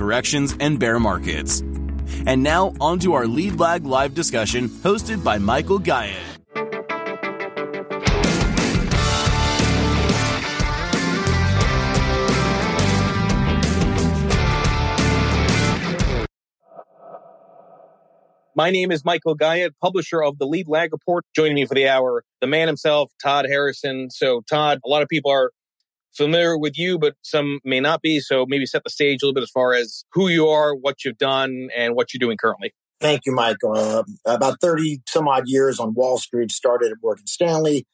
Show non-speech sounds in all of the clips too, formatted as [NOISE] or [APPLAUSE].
corrections, and bear markets. And now, on to our Lead Lag live discussion hosted by Michael Gayed. My name is Michael Gayed, publisher of the Lead Lag Report. Joining me for the hour, the man himself, Todd Harrison. So, Todd, a lot of people are familiar with you, but some may not be. So, maybe set the stage a little bit as far as who you are, what you've done, and what you're doing currently. Thank you, Michael. Uh, about 30 some odd years on Wall Street, started at Morgan Stanley.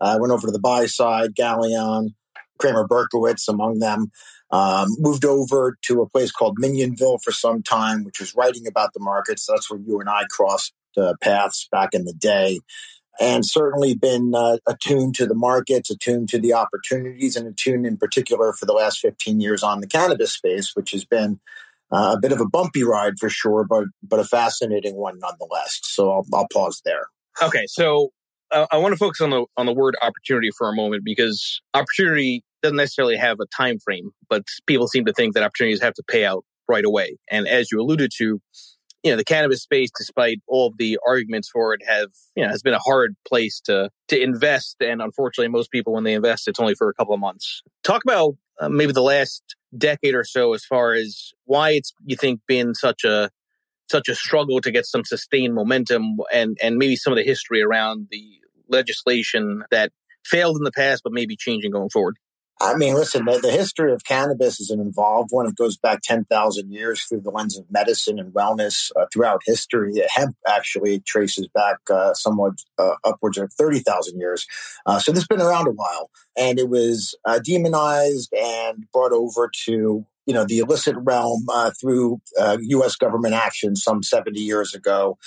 I uh, went over to the buy side, Galleon, Cramer Berkowitz among them. Um, moved over to a place called Minyanville for some time, which was writing about the markets. That's where you and I crossed uh, paths back in the day. And certainly been uh, attuned to the markets, attuned to the opportunities, and attuned in particular for the last 15 years on the cannabis space, which has been uh, a bit of a bumpy ride for sure, but but a fascinating one nonetheless. So I'll, I'll pause there. Okay, so uh, I want to focus on the on the word opportunity for a moment because opportunity doesn't necessarily have a time frame, but people seem to think that opportunities have to pay out right away. And as you alluded to, you know, the cannabis space, despite all of the arguments for it, have you know has been a hard place to to invest. And unfortunately, most people when they invest, it's only for a couple of months. Talk about uh, maybe the last decade or so, as far as why it's you think been such a such a struggle to get some sustained momentum, and and maybe some of the history around the legislation that failed in the past, but maybe changing going forward. I mean, listen, the, the, history of cannabis is an involved one. It goes back 10,000 years through the lens of medicine and wellness uh, throughout history. Hemp actually traces back uh, somewhat uh, upwards of 30,000 years. Uh, so this has been around a while. And it was uh, demonized and brought over to you know the illicit realm uh, through U.S. government action some 70 years ago.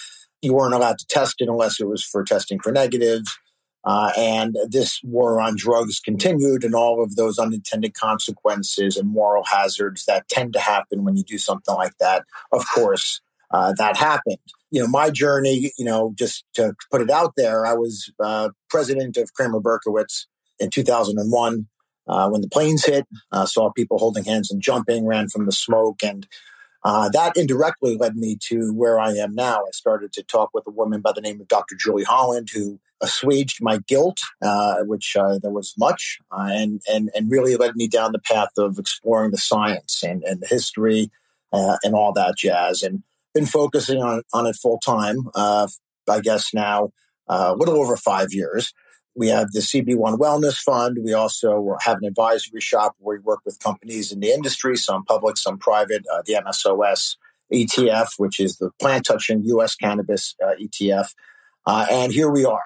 You weren't allowed to test it unless it was for testing for negatives. Uh, and this war on drugs continued, and all of those unintended consequences and moral hazards that tend to happen when you do something like that. Of course, uh, that happened. You know, my journey, you know, just to put it out there, I was uh, president of Cramer Berkowitz in 2001. Uh, when the planes hit, uh, saw people holding hands and jumping, ran from the smoke, and uh, that indirectly led me to where I am now. I started to talk with a woman by the name of Dr. Julie Holland, who assuaged my guilt, uh, which uh, there was much, uh, and and and really led me down the path of exploring the science and and the history uh, and all that jazz, and been focusing on on it full time. Uh, I guess now uh, a little over five years. We have the CB1 Wellness Fund. We also have an advisory shop where we work with companies in the industry, some public, some private. the MSOS ETF, which is the plant touching U.S. cannabis ETF. And here we are.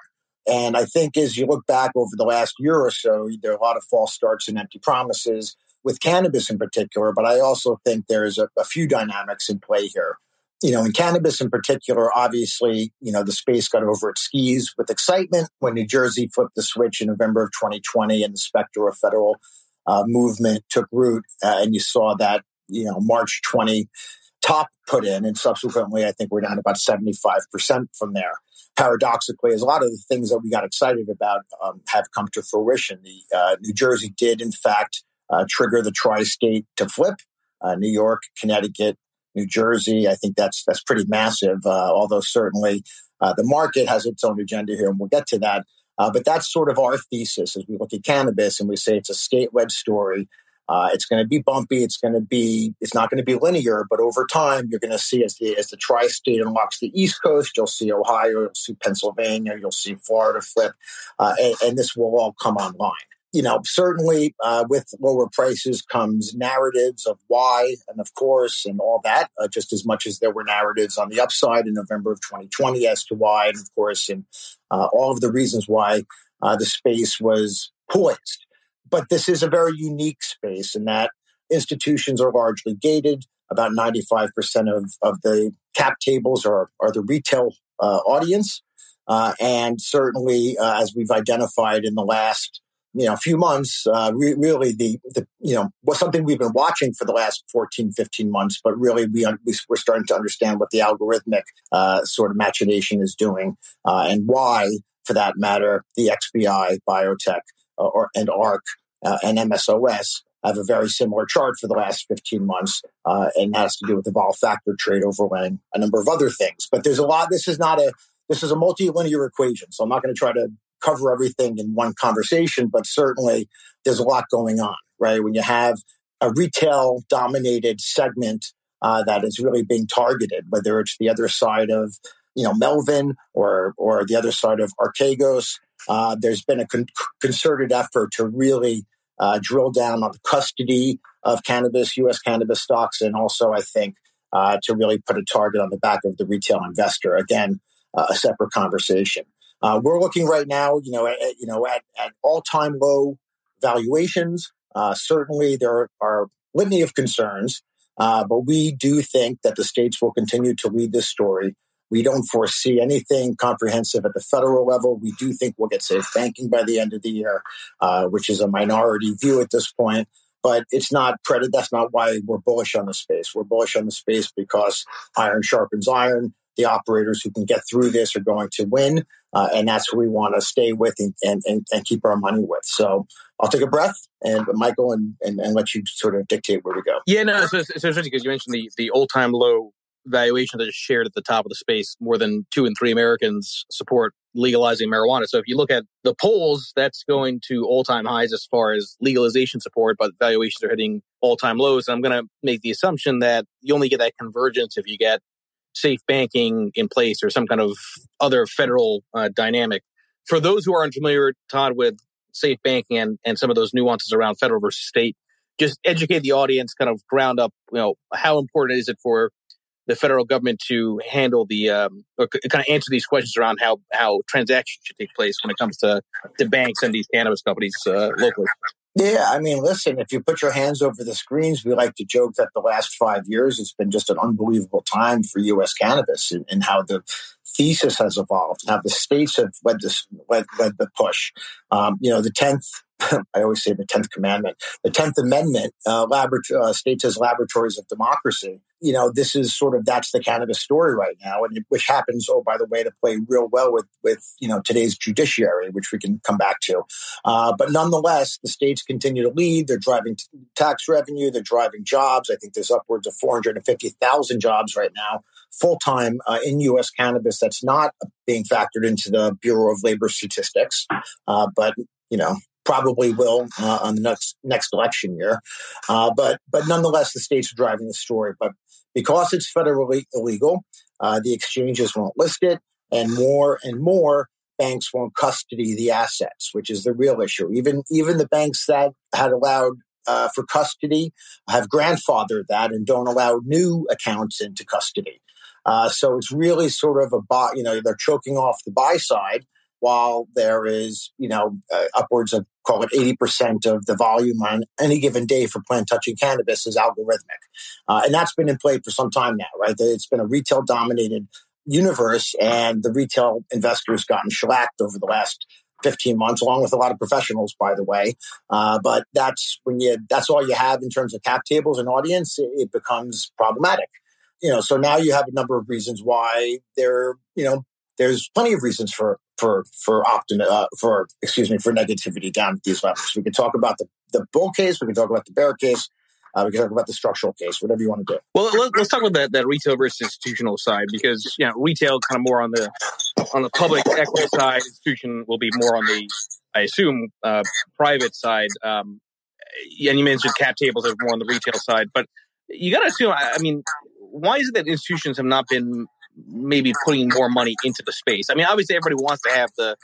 And I think as you look back over the last year or so, there are a lot of false starts and empty promises with cannabis in particular. But I also think there's a, a few dynamics in play here. You know, in cannabis in particular, obviously, you know, the space got over its skis with excitement when New Jersey flipped the switch in November of 2020 and the specter of federal uh, movement took root. Uh, and you saw that, you know, March 20 top put in. And subsequently, I think we're down about 75% from there paradoxically, as a lot of the things that we got excited about um, have come to fruition. The uh, New Jersey did, in fact, uh, trigger the tri-state to flip. Uh, New York, Connecticut, New Jersey. I think that's that's pretty massive. Uh, although certainly uh, the market has its own agenda here, and we'll get to that. Uh, but that's sort of our thesis as we look at cannabis and we say it's a state-led story. Uh, it's going to be bumpy. It's going to be. It's not going to be linear. But over time, you're going to see as the as the tri-state unlocks the East Coast, you'll see Ohio, you'll see Pennsylvania, you'll see Florida flip, uh, and, and, this will all come online. You know, certainly uh, with lower prices comes narratives of why, and of course, and all that. Uh, just as much as there were narratives on the upside in November of 2020 as to why, and of course, and uh, all of the reasons why uh, the space was poised. But this is a very unique space in that institutions are largely gated. About 95% of, of the cap tables are, are the retail uh, audience. Uh, and certainly, uh, as we've identified in the last you know few months, uh, re- really the, the you know was something we've been watching for the last 14, 15 months, but really we, un- we're starting to understand what the algorithmic uh, sort of machination is doing uh, and why, for that matter, the XBI biotech or and ARK uh, and MSOS have a very similar chart for the last 15 months, uh, and that has to do with the vol factor trade overlaying a number of other things. But there's a lot. This is not a this is a multilinear equation, so I'm not going to try to cover everything in one conversation. But certainly, there's a lot going on, right? When you have a retail dominated segment uh, that is really being targeted, whether it's the other side of you know Melvin or or the other side of Archegos. Uh, there's been a con- concerted effort to really uh, drill down on the custody of cannabis, U.S. cannabis stocks, and also, I think, uh, to really put a target on the back of the retail investor. Again, uh, a separate conversation. Uh, we're looking right now, you know, at, you know, at, at all-time low valuations. Uh, certainly, there are litany of concerns, uh, but we do think that the states will continue to lead this story. We don't foresee anything comprehensive at the federal level. We do think we'll get safe banking by the end of the year, uh, which is a minority view at this point. But it's not credit. That's not why we're bullish on the space. We're bullish on the space because iron sharpens iron. The operators who can get through this are going to win. Uh, and that's who we want to stay with and, and, and, keep our money with. So I'll take a breath and Michael and, and, and let you sort of dictate where we go. Yeah, no, so it's interesting because you mentioned the, the all time low valuation that is shared at the top of the space. More than two in three Americans support legalizing marijuana. So if you look at the polls, that's going to all time highs as far as legalization support, but valuations are hitting all time lows. And I'm going to make the assumption that you only get that convergence if you get safe banking in place or some kind of other federal uh, dynamic. For those who are unfamiliar, Todd, with safe banking and, and some of those nuances around federal versus state, just educate the audience kind of ground up, you know, how important is it for the federal government to handle the um, or kind of answer these questions around how how transactions should take place when it comes to to banks and these cannabis companies uh, locally. Yeah, I mean, listen, if you put your hands over the screens, we like to joke that the last five years has been just an unbelievable time for U.S. cannabis and, and how the thesis has evolved, how the states have led this led, led the push. Um, you know, the tenth I always say the 10th commandment, the 10th amendment, uh, uh, states as laboratories of democracy. You know, this is sort of, that's the cannabis story right now. And which happens, oh, by the way, to play real well with, with, you know, today's judiciary, which we can come back to. Uh, but nonetheless, the states continue to lead. They're driving t- tax revenue. They're driving jobs. I think there's upwards of 450,000 jobs right now full time uh, in U.S. cannabis that's not being factored into the Bureau of Labor Statistics. Uh, but you know, probably will uh, on the next next election year. Uh, but but nonetheless, the states are driving the story. But because it's federally illegal, uh, the exchanges won't list it, and more and more banks won't custody the assets, which is the real issue. Even even the banks that had allowed uh, for custody have grandfathered that and don't allow new accounts into custody. Uh, so it's really sort of a buy, you know, they're choking off the buy side while there is, you know, uh, upwards of call it 80% of the volume on any given day for plant touching cannabis is algorithmic. Uh, and that's been in play for some time now, right? It's been a retail dominated universe and the retail investors gotten shellacked over the last 15 months, along with a lot of professionals, by the way. Uh, but that's when you, that's all you have in terms of cap tables and audience, it, it becomes problematic. You know, so now you have a number of reasons why there, you know, there's plenty of reasons for for for optim- uh, for excuse me for negativity down at these levels. We can talk about the the bull case. We can talk about the bear case. Uh, we can talk about the structural case, whatever you want to do. Well, let, us talk about that, that retail versus institutional side because you know retail kind of more on the on the public equity side, institution will be more on the I assume uh, private side. Um, and you mentioned cap tables are more on the retail side, but you got to assume. I mean, why is it that institutions have not been maybe putting more money into the space? I mean, obviously everybody wants to have the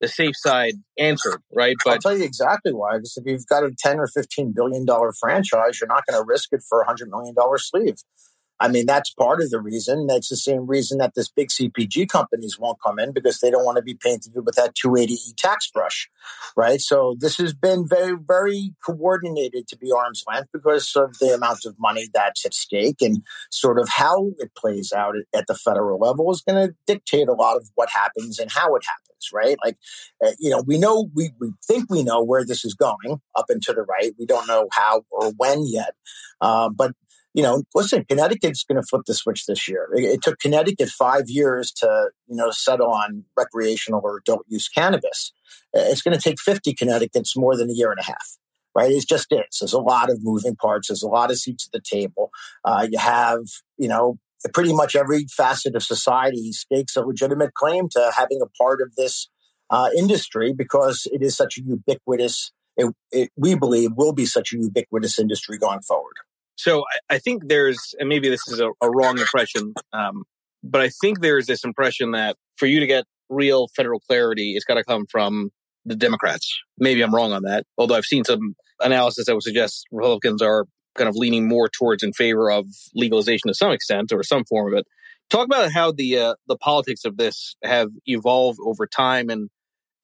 the safe side answered, right? But I'll tell you exactly why. Because if you've got a ten or fifteen billion dollar franchise, you're not going to risk it for a hundred million dollar sleeve. I mean, that's part of the reason. That's the same reason that this big CPG companies won't come in because they don't want to be painted with that 280E tax brush, right? So this has been very, very coordinated to be arm's length because of the amount of money that's at stake and sort of how it plays out at the federal level is going to dictate a lot of what happens and how it happens, right? Like, uh, you know, we know, we, we think we know where this is going up and to the right. We don't know how or when yet. Uh, but you know, listen, Connecticut's going to flip the switch this year. It, it, took Connecticut five years to, you know, settle on recreational or adult use cannabis. It's going to take 50 Connecticut's more than a year and a half, right? It just is. There's a lot of moving parts. There's a lot of seats at the table. Uh, you have, you know, pretty much every facet of society stakes a legitimate claim to having a part of this uh, industry because it is such a ubiquitous, it, it, we believe will be such a ubiquitous industry going forward. So I, I, think there's, and maybe this is a, a wrong impression, um, but I think there's this impression that for you to get real federal clarity, it's got to come from the Democrats. Maybe I'm wrong on that, although I've seen some analysis that would suggest Republicans are kind of leaning more towards in favor of legalization to some extent or some form of it. Talk about how the uh, the politics of this have evolved over time, and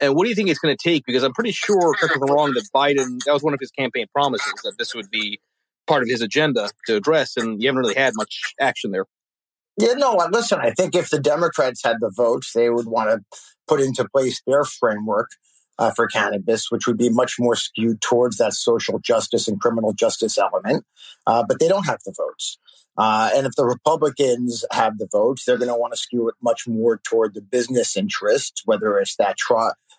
and what do you think it's going to take? Because I'm pretty sure, if I'm wrong, that Biden that was one of his campaign promises that this would be part of his agenda to address, and you haven't really had much action there. Yeah, no, listen, I think if the Democrats had the votes, they would want to put into place their framework uh, for cannabis, which would be much more skewed towards that social justice and criminal justice element. Uh, but they don't have the votes. Uh, and if the Republicans have the votes, they're going to want to skew it much more toward the business interests, whether it's that,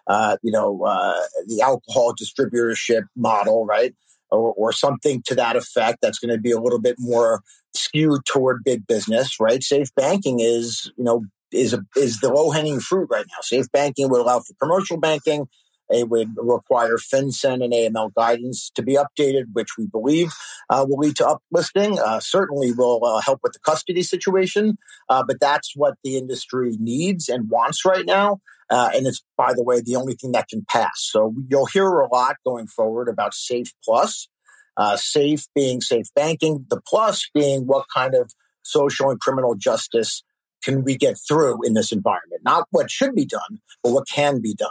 uh, you know, uh, the alcohol distributorship model, right? Or, or something to that effect that's going to be a little bit more skewed toward big business, right? Safe banking is, you know, is a, is the low hanging fruit right now. Safe banking would allow for commercial banking. It would require FinCEN and AML guidance to be updated, which we believe uh, will lead to uplisting. Uh, certainly will uh, help with the custody situation, uh, but that's what the industry needs and wants right now. Uh, and it's, by the way, the only thing that can pass. So you'll hear a lot going forward about Safe Plus. Uh, safe being safe banking, the plus being what kind of social and criminal justice can we get through in this environment? Not what should be done, but what can be done.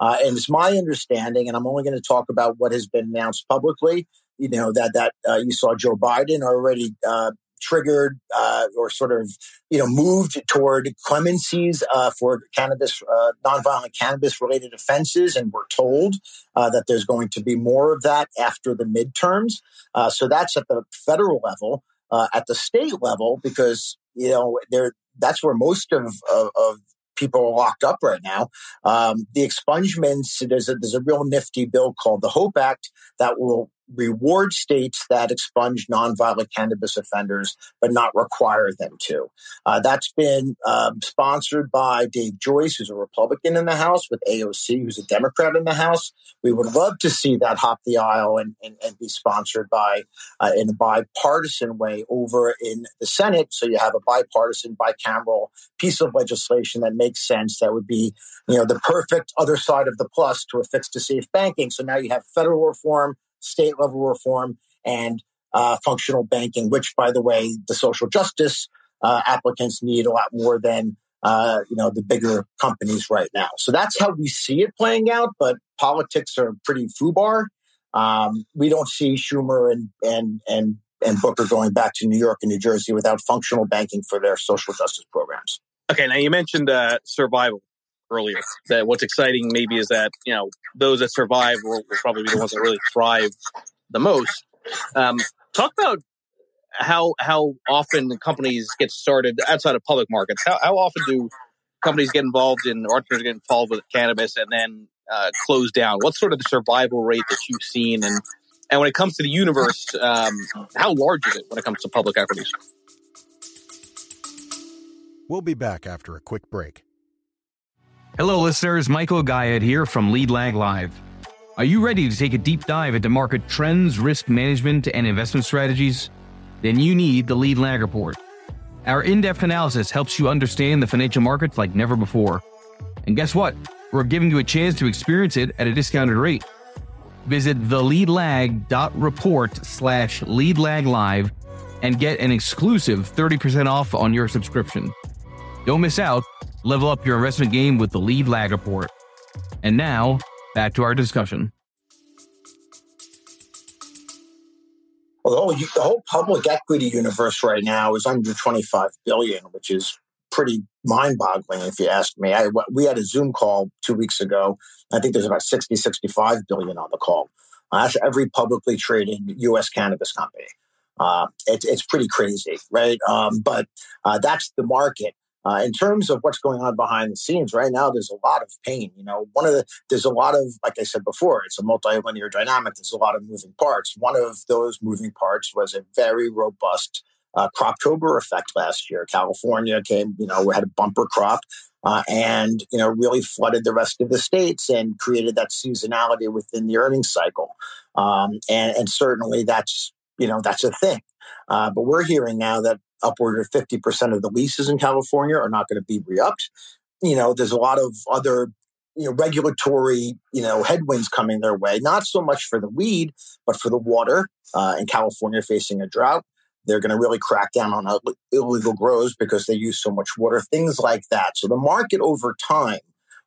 Uh, and it's my understanding, and I'm only going to talk about what has been announced publicly. You know that that uh, you saw Joe Biden already uh, triggered uh, or sort of you know moved toward clemencies uh, for cannabis uh, nonviolent cannabis related offenses and we're told uh, that there's going to be more of that after the midterms uh, so that's at the federal level uh, at the state level because you know there that's where most of, of, of people are locked up right now. Um, the expungements, there's a, there's a real nifty bill called the HOPE Act that will reward states that expunge nonviolent cannabis offenders, but not require them to. Uh, that's been um, sponsored by Dave Joyce, who's a Republican in the House, with AOC, who's a Democrat in the House. We would love to see that hop the aisle and, and, and be sponsored by uh, in a bipartisan way over in the Senate. So you have a bipartisan, bicameral piece of legislation that makes sense. That would be, you know, the perfect other side of the plus to a fix to safe banking. So now you have federal reform state level reform and uh, functional banking, which, by the way, the social justice uh, applicants need a lot more than uh, you know the bigger companies right now. So that's how we see it playing out. But politics are pretty FUBAR. Um, we don't see Schumer and and and and Booker going back to New York and New Jersey without functional banking for their social justice programs. Okay, now you mentioned uh, survival earlier. That what's exciting maybe is that you know those that survive will, will probably be the ones that really thrive the most. Um, talk about how how often companies get started outside of public markets. How, how often do companies get involved in or entrepreneurs get involved with cannabis and then uh, close down? What's sort of the survival rate that you've seen and and when it comes to the universe, um, how large is it when it comes to public equities? We'll be back after a quick break. Hello, listeners. Michael Gayed here from Lead Lag Live. Are you ready to take a deep dive into market trends, risk management, and investment strategies? Then you need the Lead Lag Report. Our in depth analysis helps you understand the financial markets like never before. And guess what? We're giving you a chance to experience it at a discounted rate. Visit theleadlag.report slash leadlaglive and get an exclusive 30% off on your subscription. Don't miss out. Level up your investment game with the Lead Lag Report. And now, back to our discussion. Well, the whole, public equity universe right now is under 25 billion, which is pretty mind-boggling if you ask me. I, we had a Zoom call two weeks ago. I think there's about 60, 65 billion on the call. Uh, that's every publicly traded U.S. cannabis company. Uh, it, it's pretty crazy, right? Um, but uh, that's the market. Uh, in terms of what's going on behind the scenes right now, there's a lot of pain. You know, one of the there's a lot of like I said before, it's a multilinear dynamic. There's a lot of moving parts. One of those moving parts was a very robust uh, croptober effect last year. California came, you know, we had a bumper crop. Uh, and you know really flooded the rest of the states and created that seasonality within the earnings cycle um, and, and certainly that's you know that's a thing uh, but we're hearing now that upward of 50% of the leases in California are not going to be re-upped. You know, there's a lot of other you know regulatory you know headwinds coming their way. Not so much for the weed, but for the water. Uh, in California, facing a drought, they're going to really crack down on illegal grows because they use so much water. Things like that. So the market over time.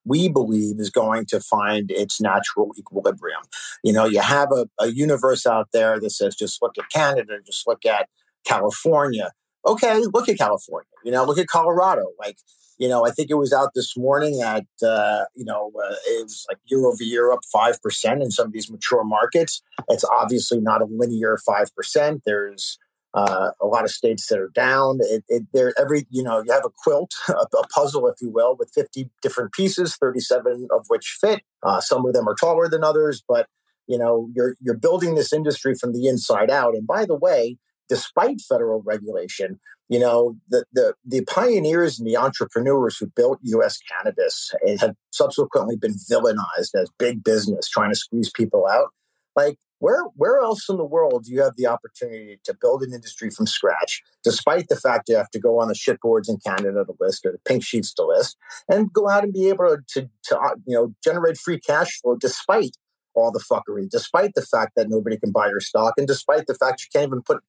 We believe is going to find its natural equilibrium. You know, you have a, a universe out there that says just look at Canada, just look at California okay, look at California, you know, look at Colorado. Like, you know, I think it was out this morning that, uh, you know, uh, it was like year over year up 5% in some of these mature markets. It's obviously not a linear 5%. There's uh, a lot of states that are down. It, it, every, you know, you have a quilt, [LAUGHS] a, a, puzzle, if you will, with 50 different pieces, 37 of which fit. Uh, some of them are taller than others, but, you know, you're, you're building this industry from the inside out. And by the way, despite federal regulation, you know, the, the, the pioneers and the entrepreneurs who built U.S. cannabis have subsequently been villainized as big business trying to squeeze people out. Like, where, where else in the world do you have the opportunity to build an industry from scratch, despite the fact you have to go on the shitboards in Canada to list or the pink sheets to list, and go out and be able to, to uh, you know, generate free cash flow despite all the fuckery, despite the fact that nobody can buy your stock, and despite the fact you can't even put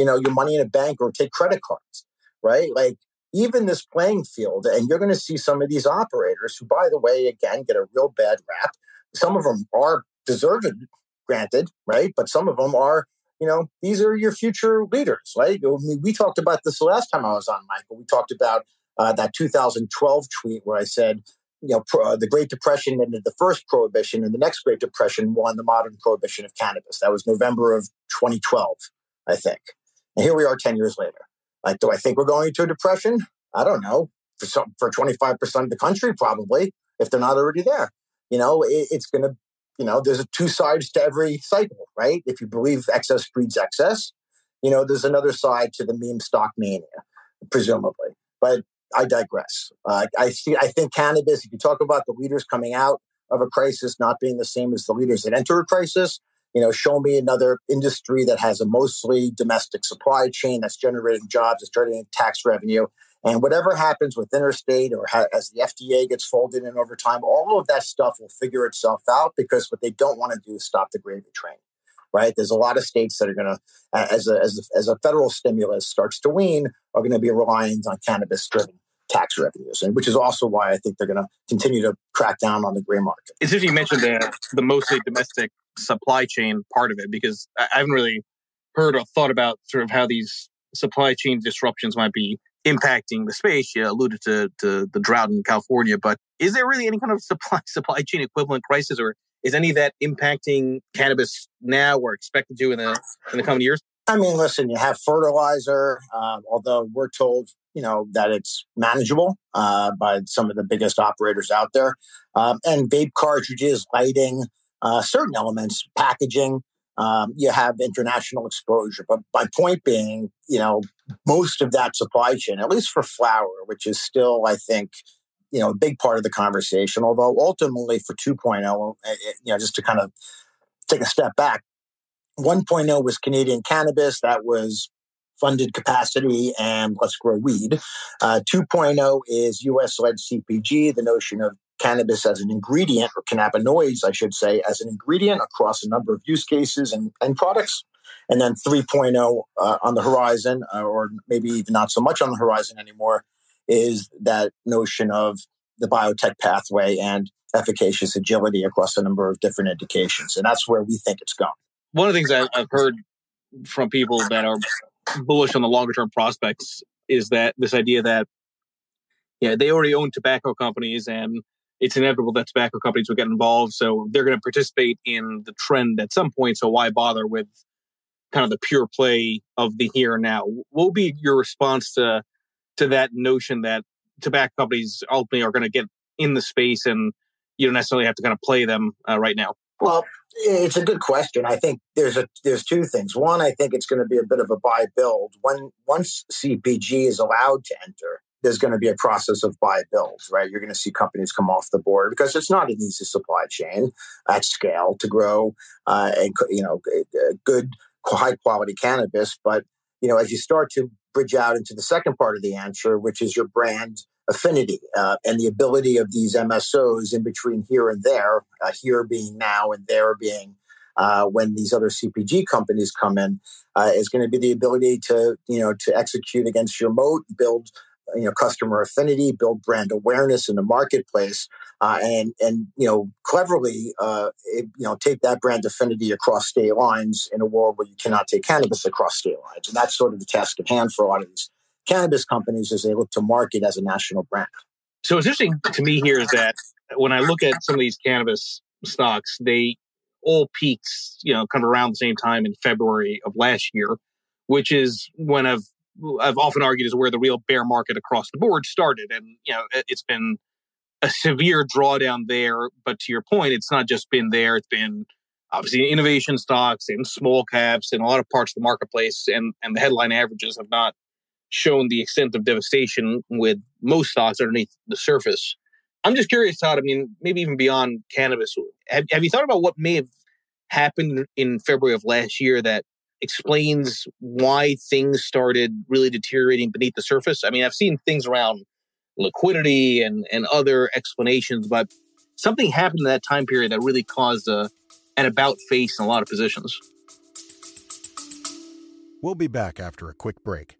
you know, your money in a bank or take credit cards, right? Like even this playing field, and you're going to see some of these operators who, by the way, again, get a real bad rap. Some of them are deserved, granted, right? But some of them are, you know, these are your future leaders, right? I mean, we talked about this the last time I was on, Michael. We talked about uh, that 2012 tweet where I said, you know, pro, uh, the Great Depression ended the first prohibition, and the next Great Depression won the modern prohibition of cannabis. That was November of 2012, I think. And here we are 10 years later. Like, do I think we're going into a depression? I don't know. For, some, for 25% of the country, probably, if they're not already there. You know, it, it's going to, you know, there's two sides to every cycle, right? If you believe excess breeds excess, you know, there's another side to the meme stock mania, presumably. But I digress. Uh, I see. I think cannabis. If you talk about the leaders coming out of a crisis not being the same as the leaders that enter a crisis, you know, show me another industry that has a mostly domestic supply chain that's generating jobs, that's generating tax revenue. And whatever happens with interstate or as the FDA gets folded in over time, all of that stuff will figure itself out because what they don't want to do is stop the gravy train, right? There's a lot of states that are going to, as a, as a, as a federal stimulus starts to wean, are going to be reliant on cannabis driven tax revenues, and which is also why I think they're going to continue to crack down on the gray market. It's interesting you mentioned the, the mostly domestic supply chain part of it because I haven't really heard or thought about sort of how these supply chain disruptions might be impacting the space. You alluded to, to the drought in California, but is there really any kind of [LAUGHS] supply supply chain equivalent crisis, or is any of that impacting cannabis now or expected to in the in the coming years? I mean, listen, you have fertilizer, um, although we're told, you know, that it's manageable uh, by some of the biggest operators out there, um, and vape cartridges, lighting, uh, certain elements, packaging. Um, you have international exposure. But my point being, you know, most of that supply chain, at least for flower, which is still, I think, you know, a big part of the conversation. Although ultimately for 2.0, eh, eh, you know, just to kind of take a step back, 1.0 was Canadian cannabis. That was funded capacity and let's grow weed. Uh, 2.0 is US led CPG, the notion of cannabis as an ingredient, or cannabinoids, I should say, as an ingredient across a number of use cases and, and products. And then 3.0 uh, on the horizon, uh, or maybe even not so much on the horizon anymore, is that notion of the biotech pathway and efficacious agility across a number of different indications. And that's where we think it's going. One of the things I've heard from people that are bullish on the longer term prospects is that this idea that yeah they already own tobacco companies and it's inevitable that tobacco companies will get involved so they're going to participate in the trend at some point so why bother with kind of the pure play of the here and now what will be your response to to that notion that tobacco companies ultimately are going to get in the space and you don't necessarily have to kind of play them uh, right now well it's a good question. I think there's a there's two things. One, I think it's going to be a bit of a buy build. When once CPG is allowed to enter, there's going to be a process of buy build, right? You're going to see companies come off the board because it's not an easy supply chain at scale to grow uh, and you know good high quality cannabis. But you know as you start to bridge out into the second part of the answer, which is your brand affinity uh, and the ability of these MSOs in between here and there, uh, here being now and there being uh, when these other CPG companies come in, uh, is going to be the ability to you know to execute against your moat, build you know customer affinity, build brand awareness in the marketplace, uh, and and you know cleverly uh, it, you know take that brand affinity across state lines in a world where you cannot take cannabis across state lines, and that's sort of the task at hand for a lot of these cannabis companies as they look to market as a national brand. So what's interesting to me here is that when I look at some of these cannabis stocks, they all peaked, you know, kind of around the same time in February of last year, which is when I've I've often argued is where the real bear market across the board started, and you know, it's been a severe drawdown there. But to your point, it's not just been there; it's been obviously innovation stocks and small caps and a lot of parts of the marketplace, and and the headline averages have not shown the extent of devastation with most stocks underneath the surface. I'm just curious, Todd. I mean, maybe even beyond cannabis, have, have you thought about what may have happened in February of last year that explains why things started really deteriorating beneath the surface? I mean, I've seen things around liquidity and, and other explanations, but something happened in that time period that really caused a, an about face in a lot of positions. We'll be back after a quick break.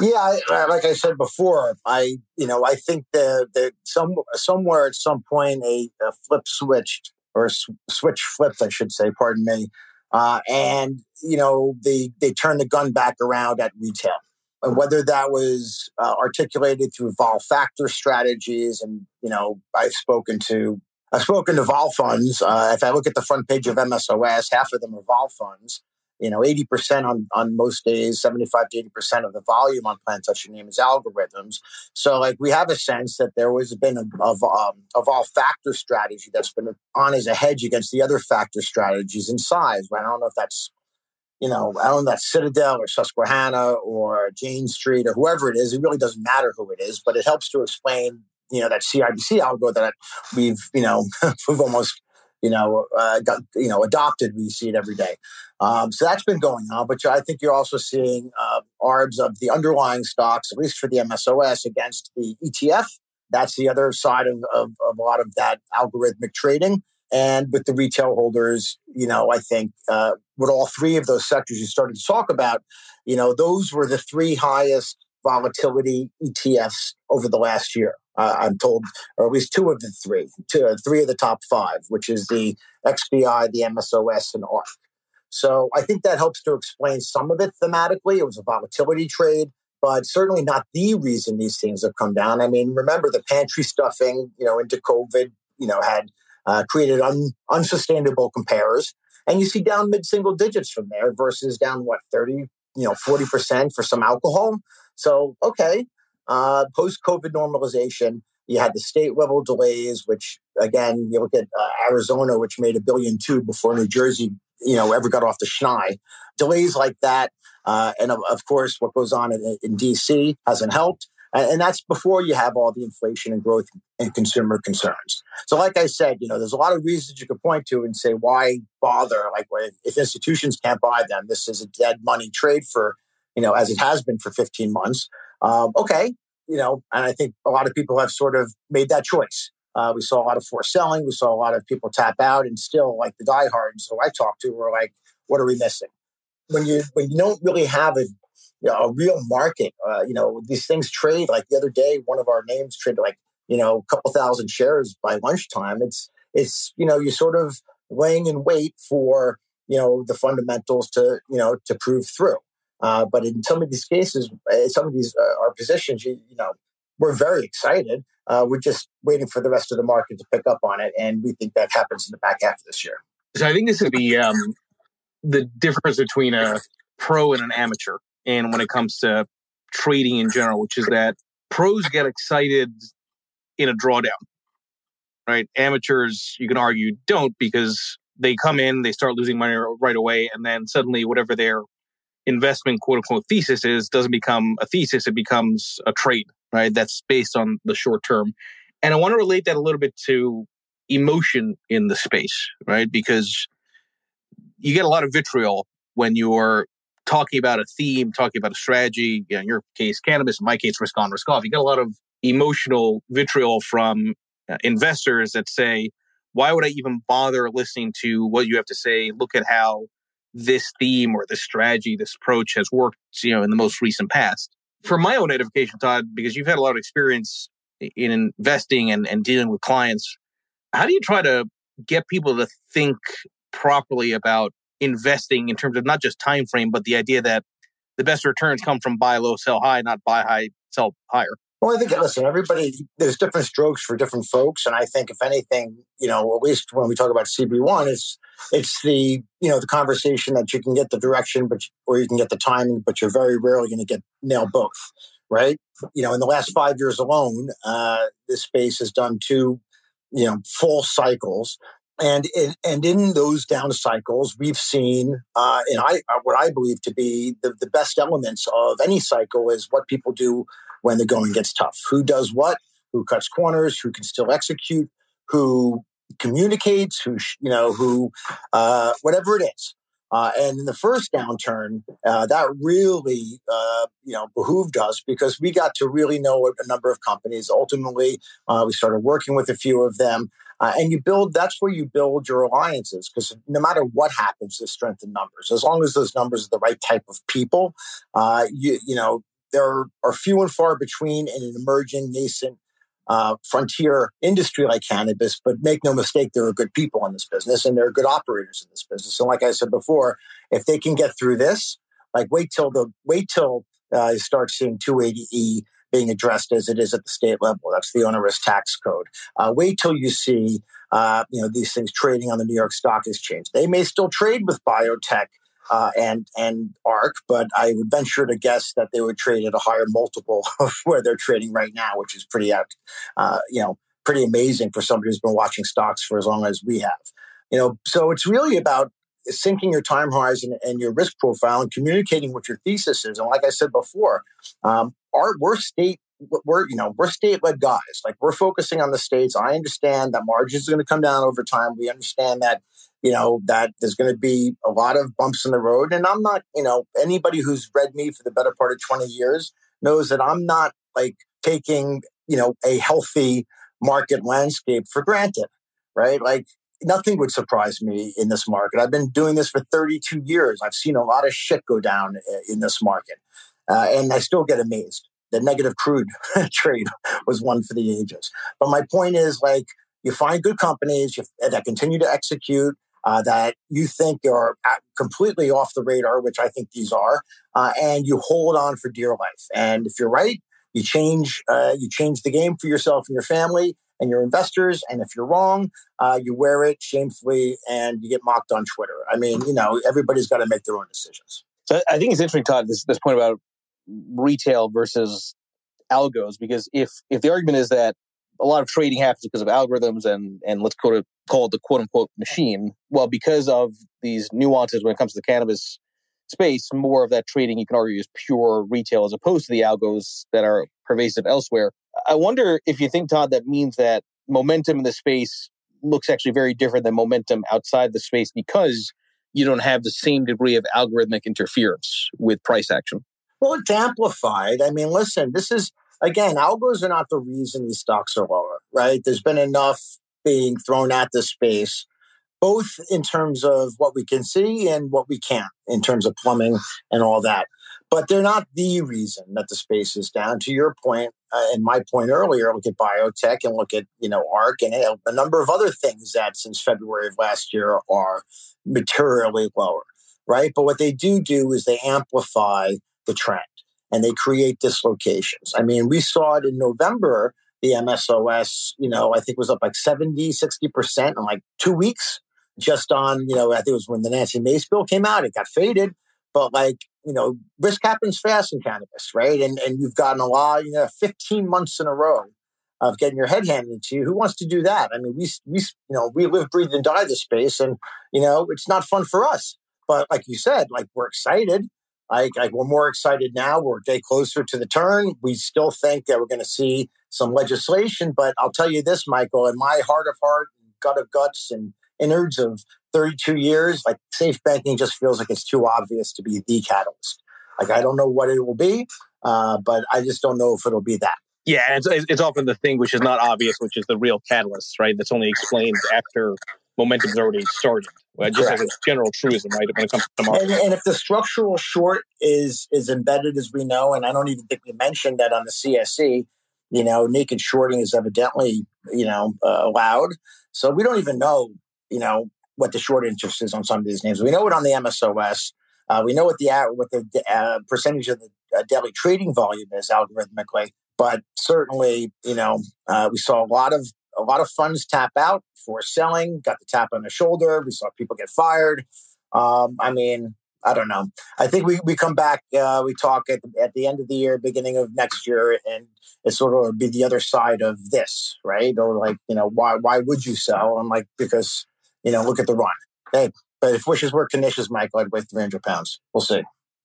Yeah, I, like I said before, I you know I think that that some somewhere at some point a, a flip switched or a switch flipped, I should say. Pardon me. Uh, and you know they they turned the gun back around at retail, and whether that was uh, articulated through vol factor strategies, and you know I've spoken to I've spoken to vol funds. Uh, if I look at the front page of MSOS, half of them are vol funds you know, 80% on, on most days, 75 to 80% of the volume on Plant Touch Your Name is algorithms. So, like, we have a sense that there was been a, of, um, of all factor strategy that's been on as a hedge against the other factor strategies in size. I don't know if that's, you know, I don't know if that's Citadel or Susquehanna or Jane Street or whoever it is. It really doesn't matter who it is, but it helps to explain, you know, that CIBC algo that we've, you know, [LAUGHS] we've almost you know, uh, got you know adopted. We see it every day. Um, so that's been going on. But I think you're also seeing uh, ARBs of the underlying stocks, at least for the MSOS, against the ETF. That's the other side of, of, of a lot of that algorithmic trading. And with the retail holders, you know, I think uh, with all three of those sectors you started to talk about, you know, those were the three highest volatility ETFs over the last year uh, I'm told, or at least two of the three, two, uh, three of the top five, which is the XBI, the MSOS, and ARK. So I think that helps to explain some of it thematically. It was a volatility trade. but certainly not the reason these things have come down. I mean, remember the pantry stuffing, you know, into COVID, you know, had uh, created un, unsustainable compares. And you see down mid single digits from there versus down what, 30, you know, 40% for some alcohol. So, okay, uh, post COVID normalization, you had the state level delays, which again, you look at uh, Arizona, which made a billion two before New Jersey, you know, ever got off the schneid. Delays like that, uh, and of, of, course, what goes on in, in DC hasn't helped. And that's before you have all the inflation and growth and consumer concerns. So, like I said, you know, there's a lot of reasons you could point to and say, why bother? Like, if institutions can't buy them, this is a dead money trade for, you know, as it has been for 15 months. Um, okay, you know, and I think a lot of people have sort of made that choice. Uh, we saw a lot of forced selling. We saw a lot of people tap out, and still, like the diehards who I talked to were like, "What are we missing?" When you when you don't really have a you know, a real market, uh, you know, these things trade. Like the other day, one of our names traded like you know a couple thousand shares by lunchtime. It's it's you know you sort of laying in wait for you know the fundamentals to you know to prove through. Uh, but in some of these cases, uh, some of these uh, our positions, you, you, know, we're very excited. Uh, we're just waiting for the rest of the market to pick up on it, and we think that happens in the back half of this year. So I think this is the um, the difference between a pro and an amateur, and when it comes to trading in general, which is that pros get excited in a drawdown, right? Amateurs, you can argue, don't because they come in, they start losing money right away, and then suddenly whatever their investment quote unquote thesis is doesn't become a thesis, it becomes a trade, right? That's based on the short term. And I want to relate that a little bit to emotion in the space, right? Because you get a lot of vitriol when you're talking about a theme, talking about a strategy, in your case, cannabis, in my case, risk on, risk off. You get a lot of emotional vitriol from uh, investors that say, why would I even bother listening to what you have to say? Look at how this theme or this strategy, this approach has worked, you know, in the most recent past. For my own edification, Todd, because you've had a lot of experience in investing and, and dealing with clients, how do you try to get people to think properly about investing in terms of not just time frame, but the idea that the best returns come from buy low, sell high, not buy high, sell higher? Well, I think, listen, everybody, there's different strokes for different folks. And I think, if anything, you know, at least when we talk about CB1, it's, it's the, you know, the conversation that you can get the direction, but, or you can get the timing, but you're very rarely going to get nail both, right? You know, in the last five years alone, uh, this space has done two, you know, full cycles. And in, and in those down cycles, we've seen, uh, and I what I believe to be the, the best elements of any cycle is what people do when the going gets tough. Who does what? Who cuts corners? Who can still execute? Who communicates? Who you know? Who uh, whatever it is. Uh, and in the first downturn, uh, that really, uh, you know, behooved us because we got to really know a number of companies. Ultimately, uh, we started working with a few of them, uh, and you build. That's where you build your alliances because no matter what happens, there's strength in numbers. As long as those numbers are the right type of people, uh, you you know, there are few and far between in an emerging, nascent uh, frontier industry like cannabis. But make no mistake, there are good people in this business and there are good operators in this business. And like I said before, if they can get through this, like wait till the wait till uh, you start seeing 280e being addressed as it is at the state level. That's the onerous tax code. Uh, wait till you see uh, you know these things trading on the New York Stock Exchange. They may still trade with biotech uh, and and ARK, but I would venture to guess that they would trade at a higher multiple [LAUGHS] of where they're trading right now, which is pretty uh, you know pretty amazing for somebody who's been watching stocks for as long as we have. You know, so it's really about syncing your time horizon and your risk profile and communicating what your thesis is. And like I said before, um, our we're state we're you know we're state led guys. Like we're focusing on the states. I understand that margins are going to come down over time. We understand that you know, that there's going to be a lot of bumps in the road. And I'm not, you know, anybody who's read me for the better part of 20 years knows that I'm not like taking, you know, a healthy market landscape for granted, right? Like nothing would surprise me in this market. I've been doing this for 32 years. I've seen a lot of shit go down in this market. Uh, and I still get amazed. The negative crude [LAUGHS] trade was one for the ages. But my point is like, you find good companies that continue to execute, uh, that you think are completely off the radar, which I think these are, uh, and you hold on for dear life. And if you're right, you change uh, you change the game for yourself and your family and your investors. And if you're wrong, uh, you wear it shamefully and you get mocked on Twitter. I mean, you know, everybody's got to make their own decisions. So I think it's interesting, Todd, this, this point about retail versus algos, because if if the argument is that a lot of trading happens because of algorithms and and let's call it call it the quote unquote machine. Well, because of these nuances when it comes to the cannabis space, more of that trading you can argue is pure retail as opposed to the algos that are pervasive elsewhere. I wonder if you think, Todd, that means that momentum in the space looks actually very different than momentum outside the space because you don't have the same degree of algorithmic interference with price action. Well, it's amplified. I mean, listen, this is again, algos are not the reason these stocks are lower, right? There's been enough being thrown at the space, both in terms of what we can see and what we can't, in terms of plumbing and all that. But they're not the reason that the space is down. To your point, uh, and my point earlier, look at biotech and look at you know ARK and a number of other things that since February of last year are materially lower, right? But what they do do is they amplify the trend and they create dislocations. I mean, we saw it in November, the MSOS, you know, I think was up like 70, 60% in like two weeks just on, you know, I think it was when the Nancy Mace bill came out, it got faded. But like, you know, risk happens fast in cannabis, right? And and you've gotten a lot, you know, 15 months in a row of getting your head handed to you. Who wants to do that? I mean, we we you know, we live, breathe, and die this space, and you know, it's not fun for us. But like you said, like we're excited. Like, I, we're more excited now. We're a day closer to the turn. We still think that we're going to see some legislation, but I'll tell you this, Michael, in my heart of heart, gut of guts, and innards of 32 years, like safe banking just feels like it's too obvious to be the catalyst. Like I don't know what it will be, uh, but I just don't know if it'll be that. Yeah, it's, it's often the thing which is not obvious, which is the real catalyst, right? That's only explained after momentum's already started. Well, just Correct. as a general truism, right? When it comes to market. And, and, if the structural short is is embedded as we know, and I don't even think we mentioned that on the CSE, you know, naked shorting is evidently you know uh, allowed. So we don't even know, you know, what the short interest is on some of these names. We know it on the MSOS. Uh, we know what the what the uh, percentage of the uh, daily trading volume is algorithmically, but certainly, you know, uh, we saw a lot of a lot of funds tap out for selling, got the tap on the shoulder. We saw people get fired. Um, I mean, I don't know. I think we, we come back, uh, we talk at the, at the end of the year, beginning of next year, and it sort of be the other side of this, right? Or like, you know, why why would you sell? I'm like, because, you know, look at the run. Hey, but if wishes were conditions, Michael, I'd weigh 300 pounds. We'll see.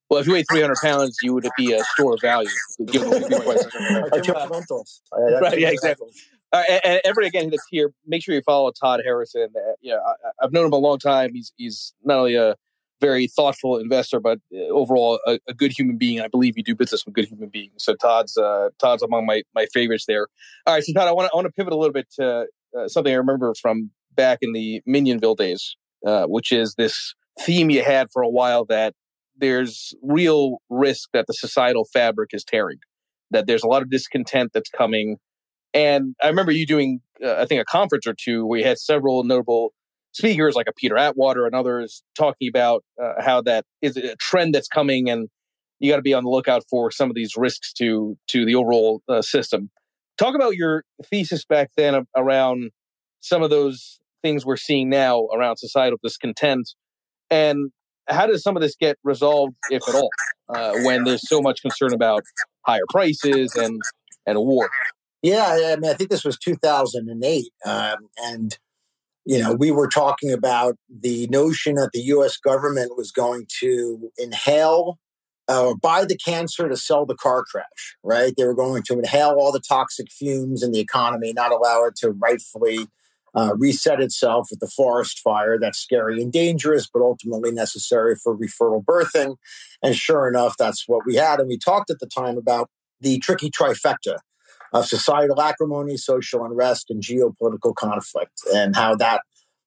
Well, if you weigh 300 pounds, you would be a store of value. Give Given [LAUGHS] rentals. [LAUGHS] [LAUGHS] Right, yeah, exactly. Uh, and everybody again that's here, make sure you follow Todd Harrison. Uh, yeah, I, have known him a long time. He's he's not only a very thoughtful investor, but uh, overall a, a, good human being. I believe you do business with good human beings. So Todd's uh, Todd's among my my favorites there. All right, so Todd, I want to I want to pivot a little bit to uh, something I remember from back in the Minyanville days, uh, which is this theme you had for a while that there's real risk that the societal fabric is tearing, that there's a lot of discontent that's coming and I remember you doing, uh, I think, a conference or two where you had several notable speakers like a Peter Atwater and others talking about uh, how that is a trend that's coming, and you got to be on the lookout for some of these risks to to the overall uh, system. Talk about your thesis back then around some of those things we're seeing now around societal discontent, and how does some of this get resolved, if at all, uh, when there's so much concern about higher prices and and war? Yeah, I mean, I think this was 2008, um, and you know, we were talking about the notion that the U.S. government was going to inhale uh, or buy the cancer to sell the car crash. Right? They were going to inhale all the toxic fumes in the economy, not allow it to rightfully uh, reset itself with the forest fire. That's scary and dangerous, but ultimately necessary for refertile birthing. And sure enough, that's what we had. And we talked at the time about the tricky trifecta of societal acrimony, social unrest, and geopolitical conflict, and how that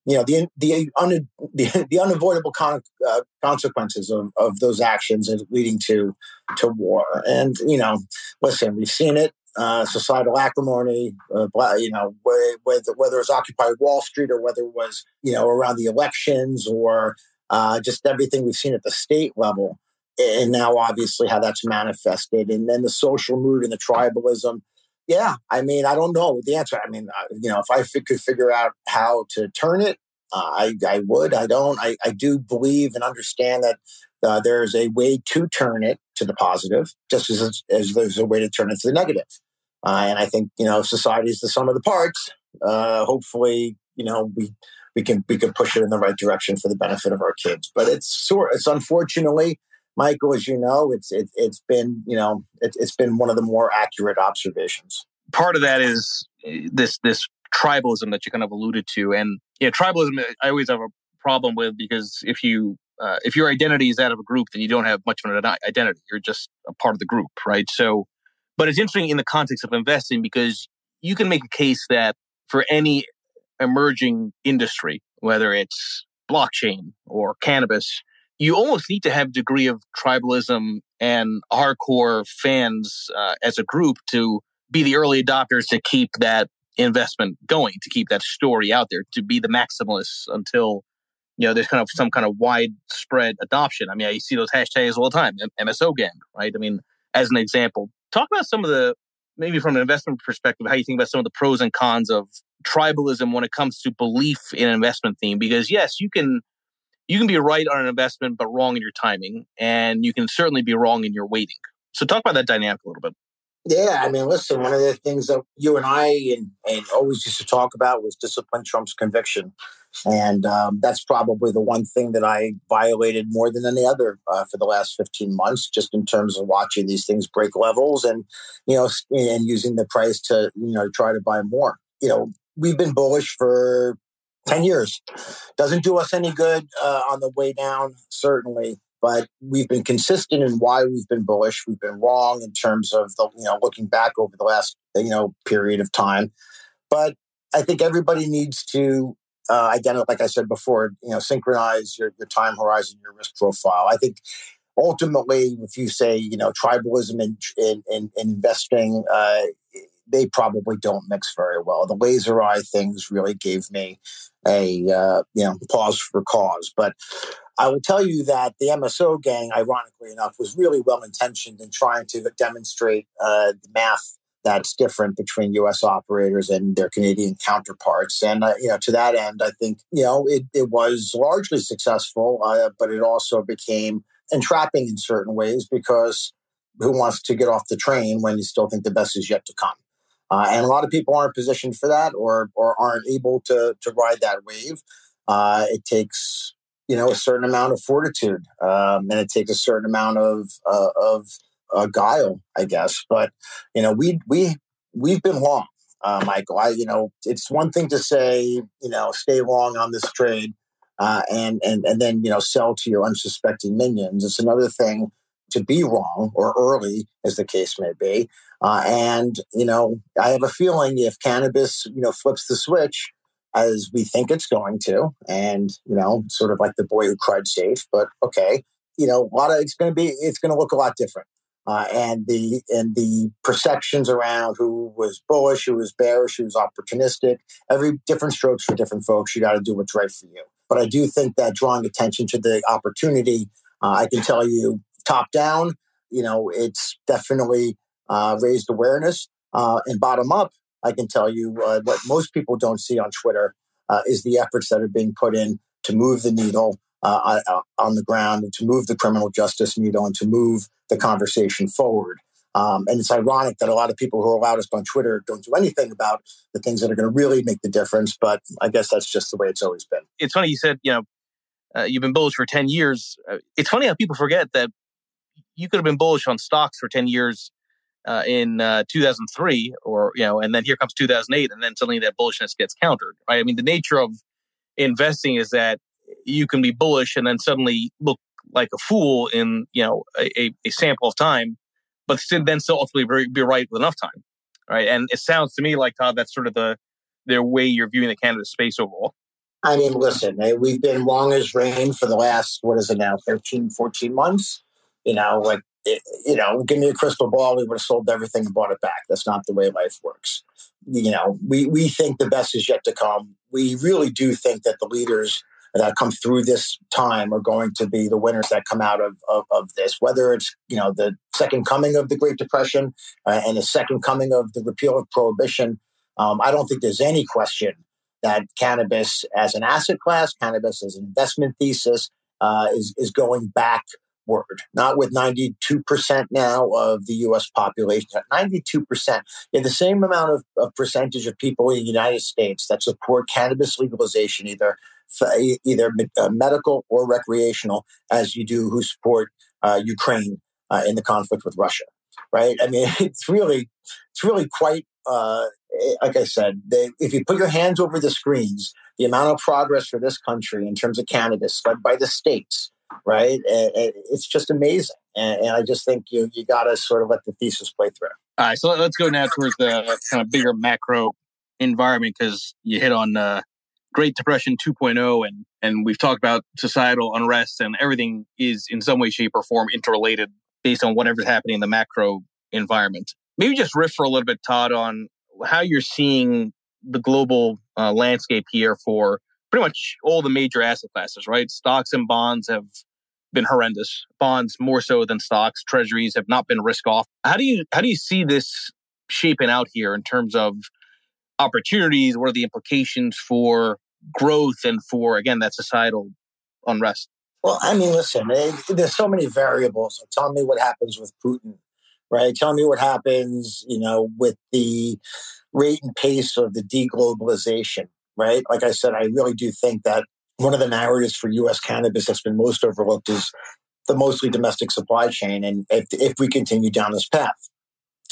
you know the the un, the, the, unavoidable con, uh, consequences of, of those actions is leading to to war. And you know, listen, we've seen it. uh, societal acrimony, uh, you know, whether, whether it was Occupy Wall Street or whether it was, you know, around the elections or uh, just everything we've seen at the state level. And now, obviously, how that's manifested. And then the social mood and the tribalism. Yeah, I mean, I don't know the answer. I mean, uh, you know, if I f- could figure out how to turn it, uh, I, I would. I don't. I, I do believe and understand that uh, there is a way to turn it to the positive, just as, as there's a way to turn it to the negative. Uh, and I think you know society is the sum of the parts. Uh, hopefully, you know we we can we can push it in the right direction for the benefit of our kids. But it's sort it's unfortunately, Michael, as you know, it's it, has been you know it, it's been one of the more accurate observations. Part of that is eh, this this tribalism that you kind of alluded to, and yeah, tribalism I always have a problem with because if you uh, if your identity is that of a group, then you don't have much of an identity. You're just a part of the group, right? So but it's interesting in the context of investing because you can make a case that for any emerging industry, whether it's blockchain or cannabis, you almost need to have degree of tribalism and hardcore fans uh, as a group to be the early adopters to keep that investment going, to keep that story out there, to be the maximalists until you know there's kind of some kind of widespread adoption. I mean, I see those hashtags all the time, MSO gang, right? I mean, as an example, Talk about some of the, maybe from an investment perspective, how you think about some of the pros and cons of tribalism when it comes to belief in an investment theme. Because yes, you can, you can be right on an investment, but wrong in your timing. And you can certainly be wrong in your waiting. So talk about that dynamic a little bit. Yeah, I mean, listen, one of the things that you and I and, and always used to talk about was discipline trumps conviction. And um, that's probably the one thing that I violated more than any other uh, for the last 15 months, just in terms of watching these things break levels and, you know, and using the price to, you know, try to buy more. You know, we've been bullish for 10 years. Doesn't do us any good uh, on the way down, certainly. But we've been consistent in why we've been bullish. We've been wrong in terms of the, you know, looking back over the last, you know, period of time. But I think everybody needs to uh, identify, like I said before, you know, synchronize your, your time horizon, your risk profile. I think ultimately, if you say, you know, tribalism in, in, in, investing, uh, they probably don't mix very well. The laser eye things really gave me a, uh, you know, pause for cause. But I will tell you that the MSO gang, ironically enough, was really well intentioned in trying to demonstrate uh, the math that's different between U.S. operators and their Canadian counterparts. And uh, you know, to that end, I think you know it, it was largely successful, uh, but it also became entrapping in certain ways because who wants to get off the train when you still think the best is yet to come? Uh, and a lot of people aren't positioned for that, or or aren't able to to ride that wave. Uh, it takes you know a certain amount of fortitude, um, and it takes a certain amount of uh, of uh, guile, I guess. But you know, we we we've been long, uh, Michael. I you know, it's one thing to say you know stay long on this trade, uh, and and and then you know sell to your unsuspecting minions. It's another thing to be wrong or early, as the case may be. Uh, and you know, I have a feeling if cannabis you know flips the switch as we think it's going to, and you know, sort of like the boy who cried safe. But okay, you know, a lot of it's going to be it's going to look a lot different uh, and the and the perceptions around who was bullish, who was bearish, who was opportunistic. Every different strokes for different folks. You got to do what's right for you. But I do think that drawing attention to the opportunity, uh, I can tell you, top down, you know, it's definitely uh, raised awareness, uh, and bottom up, I can tell you uh, what most people don't see on Twitter uh, is the efforts that are being put in to move the needle uh, on the ground and to move the criminal justice needle and to move the conversation forward. Um, and it's ironic that a lot of people who are loudest on Twitter don't do anything about the things that are going to really make the difference. But I guess that's just the way it's always been. It's funny you said, you know, uh, you've been bullish for 10 years. It's funny how people forget that you could have been bullish on stocks for 10 years uh, in uh, 2003 or, you know, and then here comes 2008 and then suddenly that bullishness gets countered, right? I mean, the nature of investing is that you can be bullish and then suddenly look like a fool in you know a, a sample of time, but then still ultimately be right with enough time, right? And it sounds to me like Todd, that's sort of the their way you're viewing the cannabis space overall. I mean, listen, eh, we've been long as rain for the last, what is it now, 13, 14 months? You know, like it, you know, give me a crystal ball, we would have sold everything and bought it back. That's not the way life works. You know, we, we think the best is yet to come. We really do think that the leaders that come through this time are going to be the winners that come out of, of, of this, whether it's, you know, the second coming of the Great Depression uh, and the second coming of the repeal of prohibition. Um, I don't think there's any question that cannabis as an asset class, cannabis as an investment thesis, uh, is, is going back word, not with 92% now of the US population. 92%. You have the same amount of, of, percentage of people in the United States that support cannabis legalization, either either uh, medical or recreational, as you do who support uh, Ukraine uh, in the conflict with Russia. Right? I mean, [LAUGHS] it's really, it's really quite. Uh, like I said, they, if you put your hands over the screens, the amount of progress for this country in terms of cannabis led by the states, right? And, and it's just amazing. And, and, I just think you you got to sort of let the thesis play through. All right, so let's go now towards the kind of bigger macro environment because you hit on uh, Great Depression 2.0, and and we've talked about societal unrest, and everything is in some way, shape, or form interrelated based on whatever's happening in the macro environment. Maybe just riff for a little bit, Todd, on how you're seeing the global uh, landscape here for pretty much all the major asset classes, right? Stocks and bonds have been horrendous. Bonds more so than stocks. Treasuries have not been risk off. How do you how do you see this shaping out here in terms of opportunities? What are the implications for growth and for again that societal unrest? Well, I mean, listen, eh, there's so many variables. Tell me what happens with Putin, right? Tell me what happens, you know, with the rate and pace of the deglobalization right? Like I said, I really do think that one of the narratives for U.S. cannabis that's been most overlooked is the mostly domestic supply chain. And if, if we continue down this path,